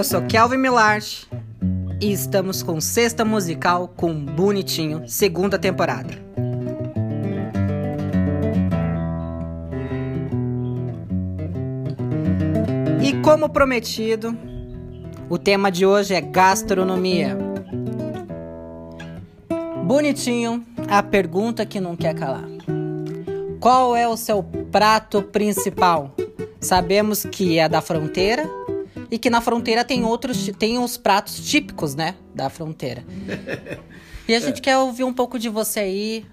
eu sou Kelvin Milarte e estamos com Sexta Musical com Bonitinho, segunda temporada. E como prometido, o tema de hoje é gastronomia. Bonitinho, a pergunta que não quer calar. Qual é o seu prato principal? Sabemos que é da fronteira e que na fronteira tem outros tem os pratos típicos, né, da fronteira. E a gente é. quer ouvir um pouco de você aí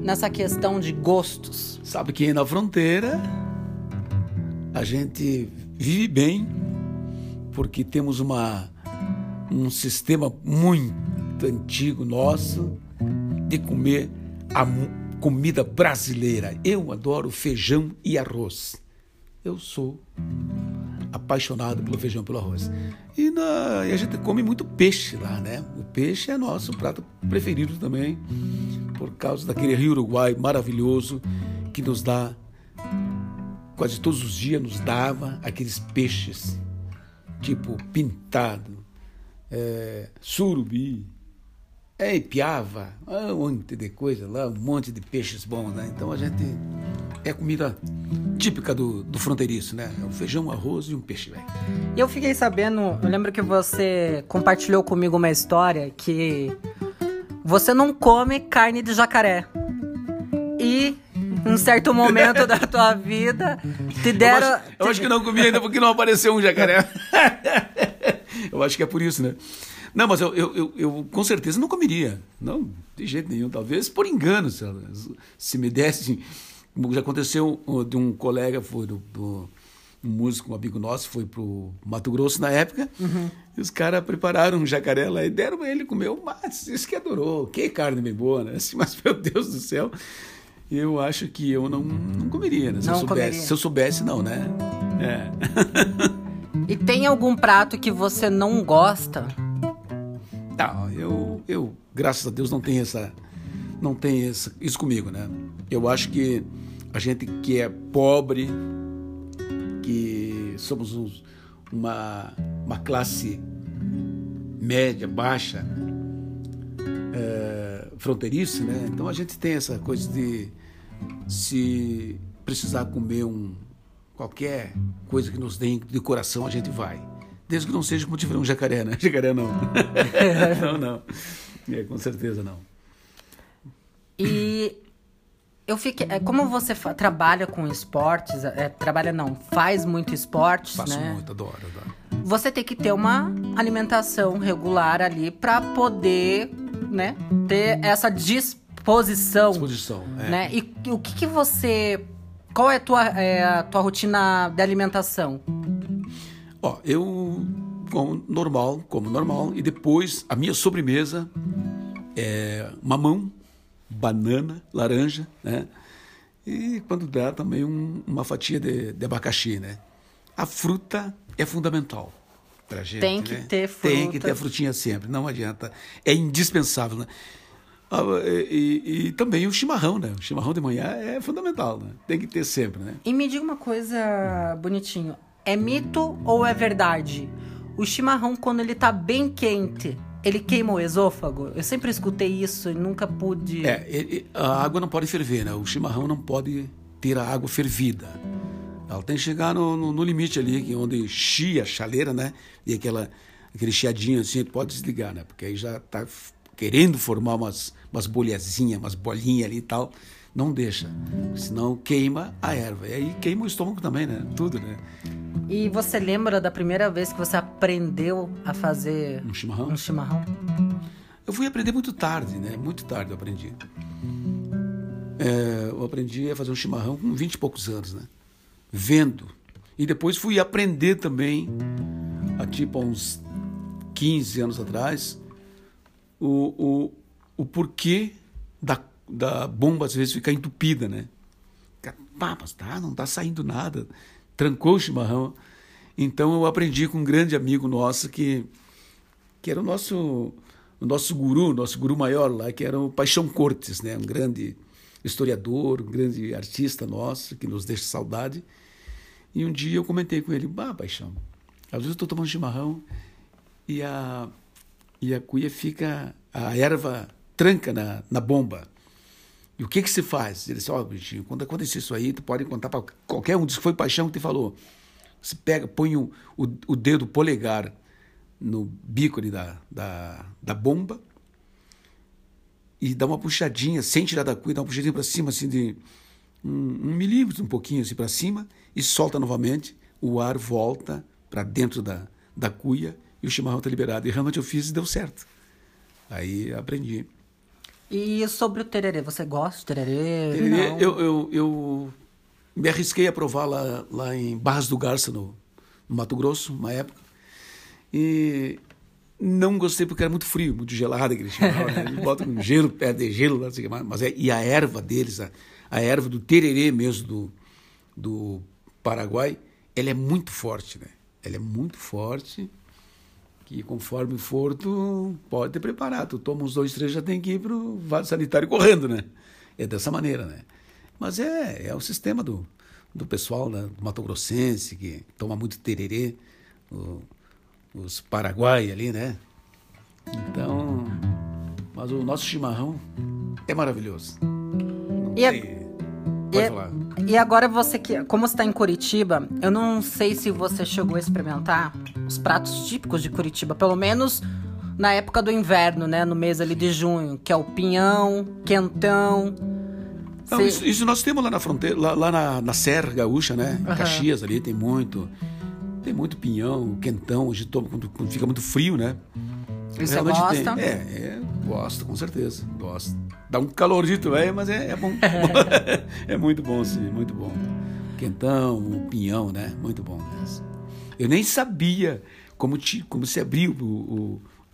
nessa questão de gostos. Sabe que na fronteira a gente vive bem porque temos uma um sistema muito antigo nosso de comer a comida brasileira. Eu adoro feijão e arroz. Eu sou apaixonado pelo feijão pelo arroz. E, na, e, a gente come muito peixe lá, né? O peixe é nosso prato preferido também, por causa daquele rio Uruguai maravilhoso que nos dá, quase todos os dias nos dava aqueles peixes, tipo pintado, é, surubi, é, piava, um monte de coisa lá, um monte de peixes bons, né? Então a gente é comida típica do, do fronteiriço, né? É um feijão, um arroz e um peixe, velho. E eu fiquei sabendo, eu lembro que você compartilhou comigo uma história que você não come carne de jacaré. E um certo momento da tua vida te deram. Eu acho, eu acho que não comi ainda porque não apareceu um jacaré. eu acho que é por isso, né? Não, mas eu, eu, eu, eu, com certeza não comeria. Não, de jeito nenhum. Talvez por engano, se, se me desse já aconteceu de um colega, foi do, do um músico, um amigo nosso, foi pro Mato Grosso na época, uhum. e os caras prepararam um jacaré lá e deram ele comer, mas isso que adorou, que carne bem boa, né? Assim, mas, meu Deus do céu, eu acho que eu não, não comeria, né? Se, não eu soubesse, comeria. se eu soubesse, não, né? É. e tem algum prato que você não gosta? Não, eu, eu, graças a Deus, não tenho essa não tem isso, isso comigo, né? Eu acho que a gente que é pobre, que somos uns, uma, uma classe média, baixa, é, fronteiriça, né? Então a gente tem essa coisa de se precisar comer um qualquer coisa que nos dê de coração, a gente vai. Desde que não seja como tiver um jacaré, né? Jacaré não. não, não. É, com certeza não. E eu fiquei. É, como você trabalha com esportes, é, trabalha não, faz muito esportes, Faço né? muito, adoro, adoro. Você tem que ter uma alimentação regular ali para poder, né, ter essa disposição. Disposição, é. Né? E, e o que, que você. Qual é a tua, é, a tua rotina de alimentação? Ó, eu como normal, como normal, e depois a minha sobremesa é mamão banana, laranja, né? E quando dá também um, uma fatia de, de, abacaxi, né? A fruta é fundamental para gente. Tem que né? ter fruta. Tem que ter a frutinha sempre, não adianta. É indispensável, né? Ah, e, e, e, também o chimarrão, né? O chimarrão de manhã é fundamental, né? Tem que ter sempre, né? E me diga uma coisa, bonitinho. É mito ou é verdade? O chimarrão, quando ele tá bem quente, ele queima o esôfago? Eu sempre escutei isso e nunca pude. É, ele, a água não pode ferver, né? O chimarrão não pode ter a água fervida. Ela tem que chegar no, no, no limite ali, onde chia a chaleira, né? E aquela, aquele chiadinho assim, pode desligar, né? Porque aí já está querendo formar umas, umas bolhazinhas, umas bolinhas ali e tal. Não deixa, senão queima a erva. E aí queima o estômago também, né? Tudo, né? E você lembra da primeira vez que você aprendeu a fazer um chimarrão? Um chimarrão? Eu fui aprender muito tarde, né? Muito tarde eu aprendi. É, eu aprendi a fazer um chimarrão com 20 e poucos anos, né? Vendo. E depois fui aprender também, há tipo uns 15 anos atrás, o, o, o porquê da, da bomba às vezes ficar entupida, né? Pá, mas tá, não tá saindo nada trancou o chimarrão. Então eu aprendi com um grande amigo nosso que, que era o nosso, o nosso guru, nosso guru maior lá, que era o Paixão Cortes, né? um grande historiador, um grande artista nosso, que nos deixa saudade. E um dia eu comentei com ele, bah, Paixão, Às vezes eu estou tomando chimarrão e a, e a cuia fica, a erva tranca na, na bomba. E o que que se faz? Ele disse, ó, oh, bichinho, quando acontecer isso aí, tu pode contar para qualquer um, diz que foi paixão que te falou. Você pega, põe o, o, o dedo polegar no bico ali da, da, da bomba e dá uma puxadinha, sem tirar da cuia, dá uma puxadinha para cima, assim, de um, um milímetro, um pouquinho assim para cima, e solta novamente, o ar volta para dentro da, da cuia e o chimarrão está liberado. E realmente eu fiz e deu certo. Aí aprendi. E sobre o tererê, você gosta de tererê? tererê eu, eu, eu me arrisquei a provar lá, lá em Barras do Garça, no, no Mato Grosso, uma época. E não gostei porque era muito frio, muito gelado aquele chimarrão. Né? Eles botam um gelo, perto de gelo, não sei o que Mas é, e a erva deles, a, a erva do tererê mesmo do, do Paraguai, ela é muito forte, né? Ela é muito forte, que conforme for, tu pode ter preparado. Tu toma uns dois, três, já tem que ir para o vaso sanitário correndo, né? É dessa maneira, né? Mas é, é o sistema do, do pessoal né, do Mato Grossense, que toma muito tererê. O, os Paraguai ali, né? Então, mas o nosso chimarrão é maravilhoso. e, a, e, e, agora você que, como está em Curitiba, eu não sei se você chegou a experimentar os pratos típicos de Curitiba, pelo menos na época do inverno, né, no mês ali de junho, que é o pinhão, quentão. Não, isso, isso, nós temos lá na fronteira, lá, lá na, na Serra Gaúcha, né? Em uhum. Caxias ali tem muito. Tem muito pinhão, quentão, de todo, quando, quando fica muito frio, né? E você gosta? Tem. É, é, gosto, com certeza. Gosto. Dá um calorito, velho, mas é, é bom. é muito bom, sim, muito bom. Quentão, o pinhão, né? Muito bom mesmo. Eu nem sabia como, te, como se abriu o,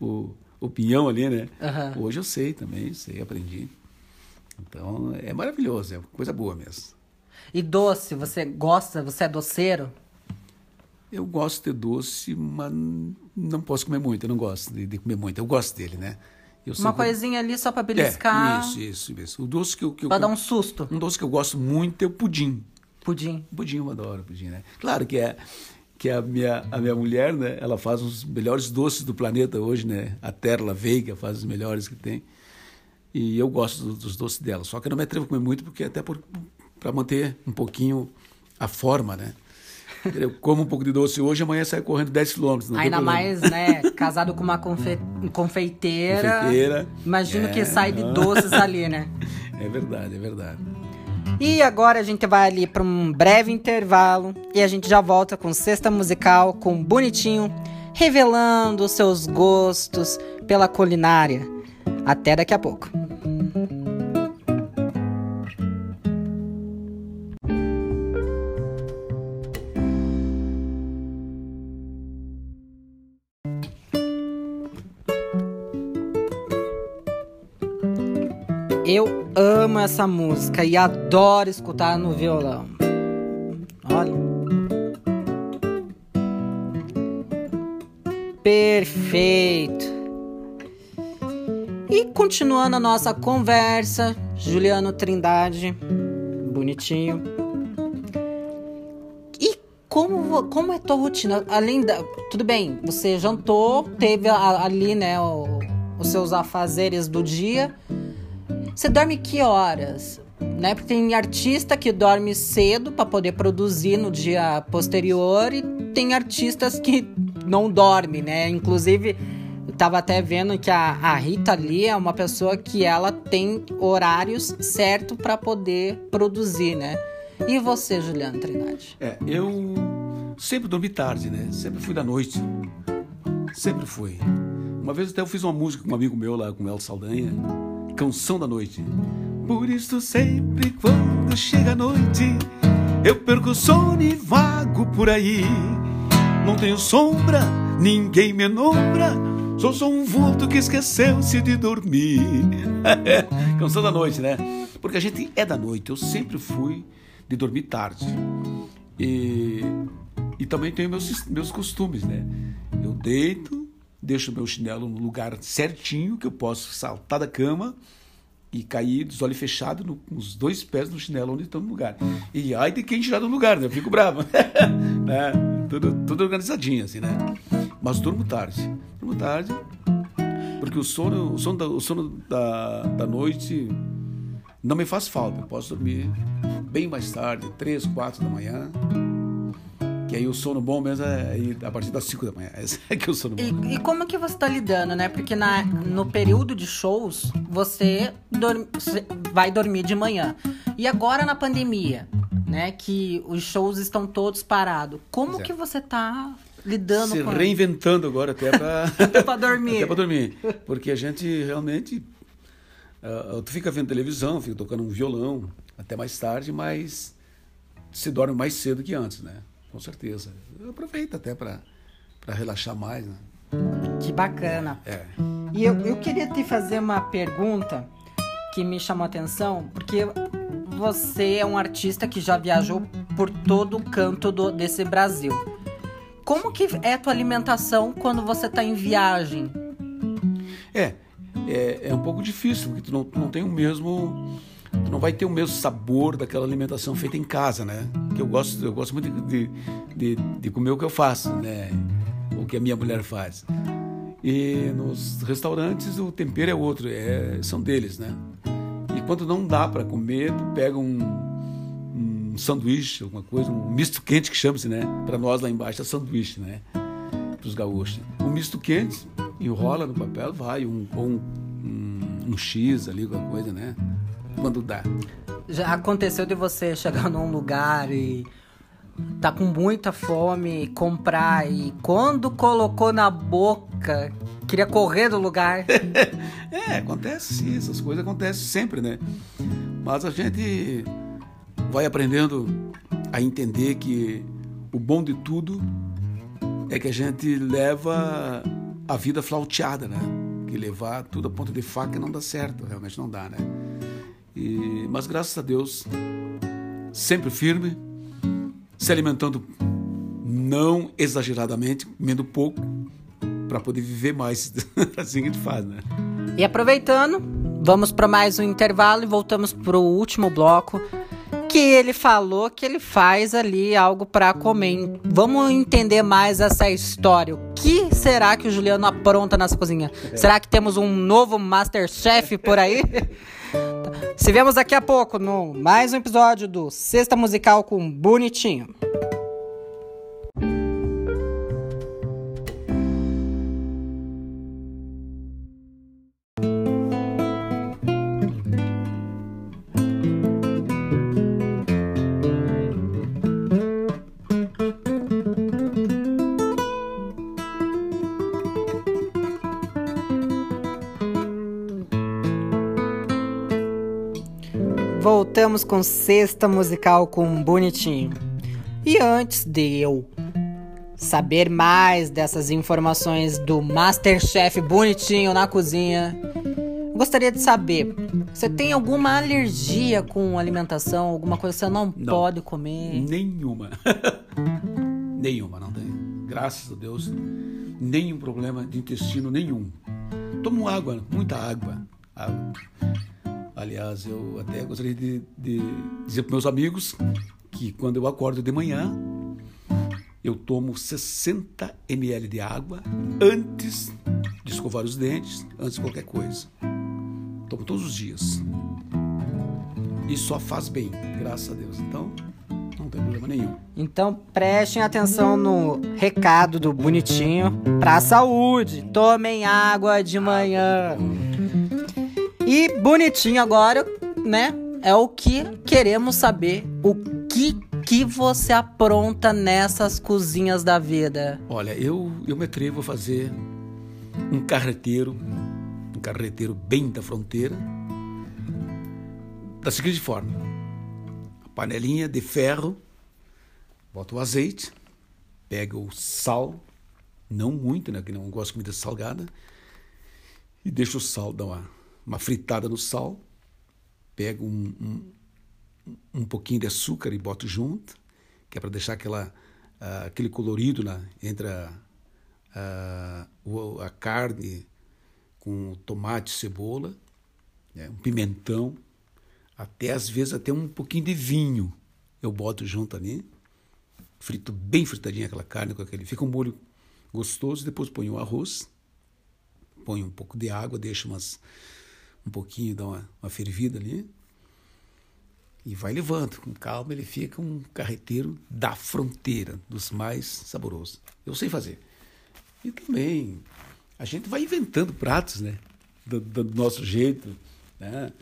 o, o, o pinhão ali, né? Uhum. Hoje eu sei também, sei, aprendi. Então é maravilhoso, é coisa boa mesmo. E doce, você gosta? Você é doceiro? Eu gosto de doce, mas não posso comer muito. Eu não gosto de, de comer muito. Eu gosto dele, né? Eu Uma coisinha ali só para beliscar. É, isso, isso, isso. O doce que eu. Que pra dar um susto. Um doce que eu gosto muito é o pudim. Pudim. Pudim, eu adoro pudim, né? Claro que é que a minha, a minha mulher, né, ela faz os melhores doces do planeta hoje, né? A Terla Veiga faz os melhores que tem. E eu gosto dos, dos doces dela. Só que eu não me atrevo a comer muito, porque até para manter um pouquinho a forma, né? Eu como um pouco de doce hoje, amanhã sai correndo 10 quilômetros. Ainda mais, né? Casado com uma confe... confeiteira. Confeiteira. Imagino é, que sai de doces ali, né? É verdade, é verdade. E agora a gente vai ali para um breve intervalo e a gente já volta com sexta musical com Bonitinho, revelando os seus gostos pela culinária. Até daqui a pouco. Amo essa música e adoro escutar no violão. Olha. Perfeito. E continuando a nossa conversa, Juliano Trindade, bonitinho. E como, como é tua rotina? Além da. Tudo bem, você jantou, teve ali, né, o, os seus afazeres do dia você dorme que horas? Né? Porque tem artista que dorme cedo para poder produzir no dia posterior e tem artistas que não dormem, né? Inclusive, eu tava até vendo que a, a Rita ali é uma pessoa que ela tem horários certo para poder produzir, né? E você, Juliano Trindade? É, eu sempre dormi tarde, né? Sempre fui da noite. Sempre fui. Uma vez até eu fiz uma música com um amigo meu lá, com o El Saldanha canção da noite. Por isso sempre quando chega a noite, eu perco o sono e vago por aí. Não tenho sombra, ninguém me nombra, sou só um vulto que esqueceu-se de dormir. canção da noite, né? Porque a gente é da noite, eu sempre fui de dormir tarde. E, e também tenho meus, meus costumes, né? Eu deito, deixo meu chinelo no lugar certinho, que eu posso saltar da cama e cair dos olhos fechados, com os dois pés no chinelo onde estão no lugar. E ai de quem tirar do lugar, né? Eu fico bravo. né? tudo, tudo organizadinho, assim, né? Mas durmo tarde. Durmo tarde, porque o sono, o sono, da, o sono da, da noite não me faz falta. Eu posso dormir bem mais tarde, três, quatro da manhã. Que aí o sono bom mesmo é a partir das 5 da manhã. Esse é que é o sono bom. E, e como que você está lidando, né? Porque na, no período de shows, você, dorme, vai dormir de manhã. E agora na pandemia, né? Que os shows estão todos parados. Como é. que você está lidando Se com... reinventando agora até para... até para dormir. Até para dormir. Porque a gente realmente... Uh, tu fica vendo televisão, fica tocando um violão até mais tarde, mas se dorme mais cedo que antes, né? Com certeza. Aproveita até para relaxar mais. Né? Que bacana. É. E eu, eu queria te fazer uma pergunta que me chamou a atenção, porque você é um artista que já viajou por todo o canto do, desse Brasil. Como que é a tua alimentação quando você está em viagem? É, é, é, um pouco difícil, porque tu não, tu não tem o mesmo não vai ter o mesmo sabor daquela alimentação feita em casa, né? Que eu gosto, eu gosto muito de, de, de comer o que eu faço, né? O que a minha mulher faz. E nos restaurantes o tempero é outro, é, são deles, né? E quando não dá para comer, tu pega um, um sanduíche, alguma coisa, um misto quente que chama-se, né? Para nós lá embaixo é sanduíche, né? Para os gaúchos. Um misto quente, enrola no papel, vai, um, um, um, um X ali, alguma coisa, né? Quando dá. Já aconteceu de você chegar num lugar e tá com muita fome, comprar e quando colocou na boca, queria correr do lugar? é, acontece sim, essas coisas acontecem sempre, né? Mas a gente vai aprendendo a entender que o bom de tudo é que a gente leva a vida flauteada, né? Que levar tudo a ponta de faca não dá certo, realmente não dá, né? E, mas graças a Deus, sempre firme, se alimentando não exageradamente, comendo pouco, para poder viver mais. assim que a gente faz, né? E aproveitando, vamos para mais um intervalo e voltamos para o último bloco. Que ele falou que ele faz ali algo para comer. Vamos entender mais essa história. O que será que o Juliano apronta nessa cozinha? É. Será que temos um novo Masterchef por aí? Se vemos daqui a pouco no mais um episódio do Sexta Musical com Bonitinho. Voltamos com sexta musical com Bonitinho. E antes de eu saber mais dessas informações do Masterchef Bonitinho na cozinha, gostaria de saber: você tem alguma alergia com alimentação? Alguma coisa que você não, não pode comer? Nenhuma. nenhuma, não tem. Graças a Deus, nenhum problema de intestino nenhum. Tomo água, muita água. água. Aliás, eu até gostaria de, de dizer para meus amigos que quando eu acordo de manhã, eu tomo 60 ml de água antes de escovar os dentes, antes de qualquer coisa. Tomo todos os dias. E só faz bem, graças a Deus. Então, não tem problema nenhum. Então, prestem atenção no recado do bonitinho para a saúde. Tomem água de manhã. E bonitinho agora, né? É o que queremos saber. O que que você apronta nessas cozinhas da vida? Olha, eu, eu me atrevo a fazer um carreteiro, um carreteiro bem da fronteira, da seguinte forma: a panelinha de ferro, bota o azeite, pega o sal, não muito, né? Que não gosto de comida salgada, e deixa o sal dar uma uma fritada no sal, pego um, um, um pouquinho de açúcar e boto junto, que é para deixar aquela, uh, aquele colorido na, entre a, uh, a carne com tomate cebola. né? um pimentão, até às vezes até um pouquinho de vinho eu boto junto ali, frito bem fritadinha aquela carne com aquele, fica um molho gostoso, depois ponho o arroz, ponho um pouco de água, deixo umas, um pouquinho, dá uma, uma fervida ali, e vai levando, com calma, ele fica um carreteiro da fronteira, dos mais saborosos. Eu sei fazer. E também a gente vai inventando pratos, né? Do, do nosso jeito, né?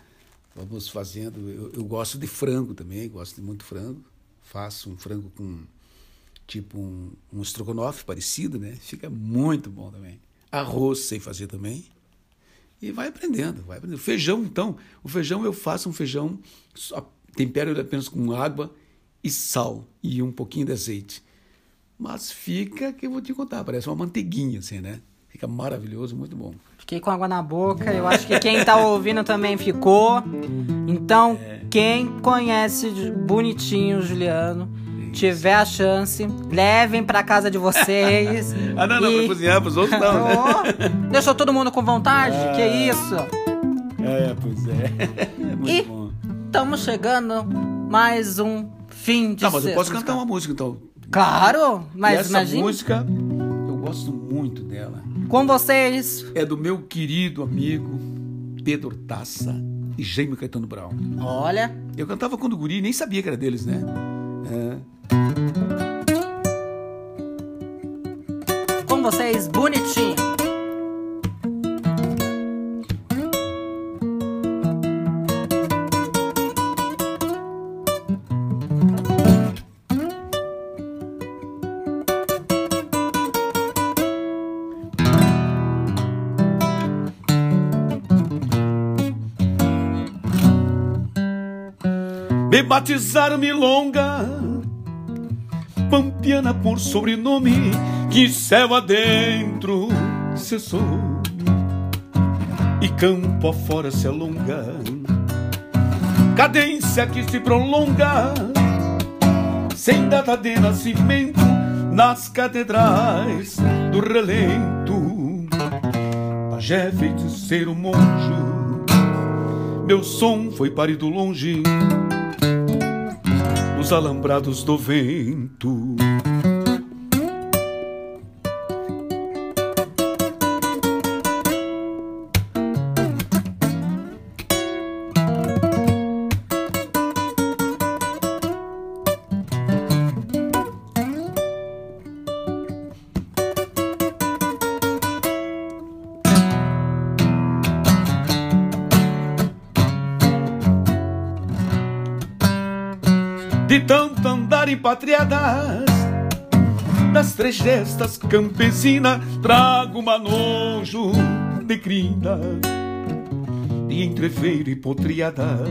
Vamos fazendo. Eu, eu, gosto de frango também, gosto de muito frango. Faço um frango com tipo um, um estrogonofe parecido, né? Fica muito bom também. Arroz sei fazer também. E vai aprendendo, vai aprendendo. Feijão, então, o feijão eu faço um feijão, tempero ele apenas com água e sal e um pouquinho de azeite. Mas fica, que eu vou te contar, parece uma manteiguinha assim, né? Fica maravilhoso, muito bom. Fiquei com água na boca, eu acho que quem tá ouvindo também ficou. Então, é. quem conhece bonitinho o Juliano, tiver a chance, levem pra casa de vocês. ah, não, não, e... pra cozinhar pros outros não. Né? Deixou todo mundo com vontade? Ah. Que isso? É, pois é. é muito e bom. Estamos chegando mais um fim de Tá, mas eu posso cantar uma música então. Claro, mas e essa imagine... música, eu gosto muito dela. Com vocês. É do meu querido amigo Pedro Taça e Jaime Caetano Brown. Olha. Eu cantava quando guri, nem sabia que era deles, né? É. vocês, bonitinho. Me batizaram Milonga, Pampiana por sobrenome, que céu adentro cessou e campo afora se alonga. Cadência que se prolonga, sem data de nascimento, nas catedrais do relento. Pajé feiticeiro monge, meu som foi parido longe os alambrados do vento. Repatriadas das três gestas campesinas trago uma nojo de crina de entreveiro e potriada.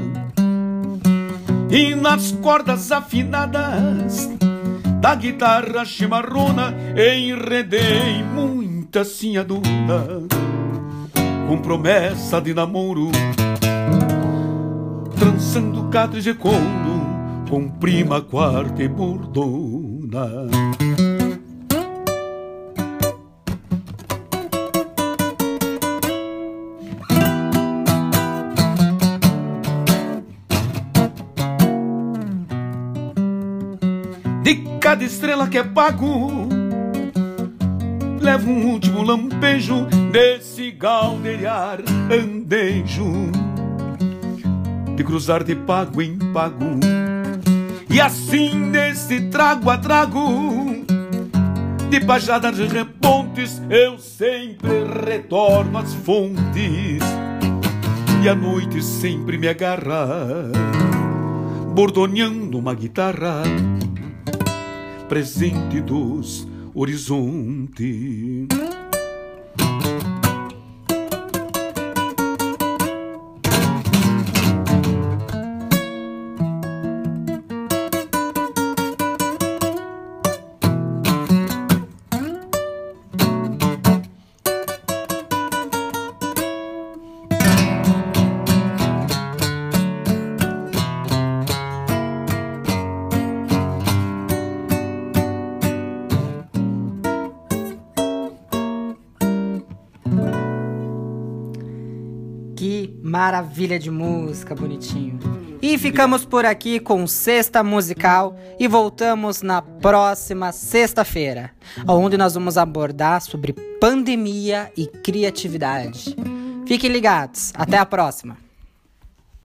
E nas cordas afinadas da guitarra chimarrona enredei muita sinhadura com promessa de namoro trançando catres de couro com prima quarta e bordona. De cada estrela que é pago, levo um último lampejo desse galdear andejo, de cruzar de pago em pago e assim nesse trago a trago De pajadas e repontes Eu sempre retorno às fontes. E a noite sempre me agarra Bordoneando uma guitarra Presente dos horizontes Maravilha de música, bonitinho. E ficamos por aqui com Sexta Musical e voltamos na próxima sexta-feira, onde nós vamos abordar sobre pandemia e criatividade. Fiquem ligados, até a próxima!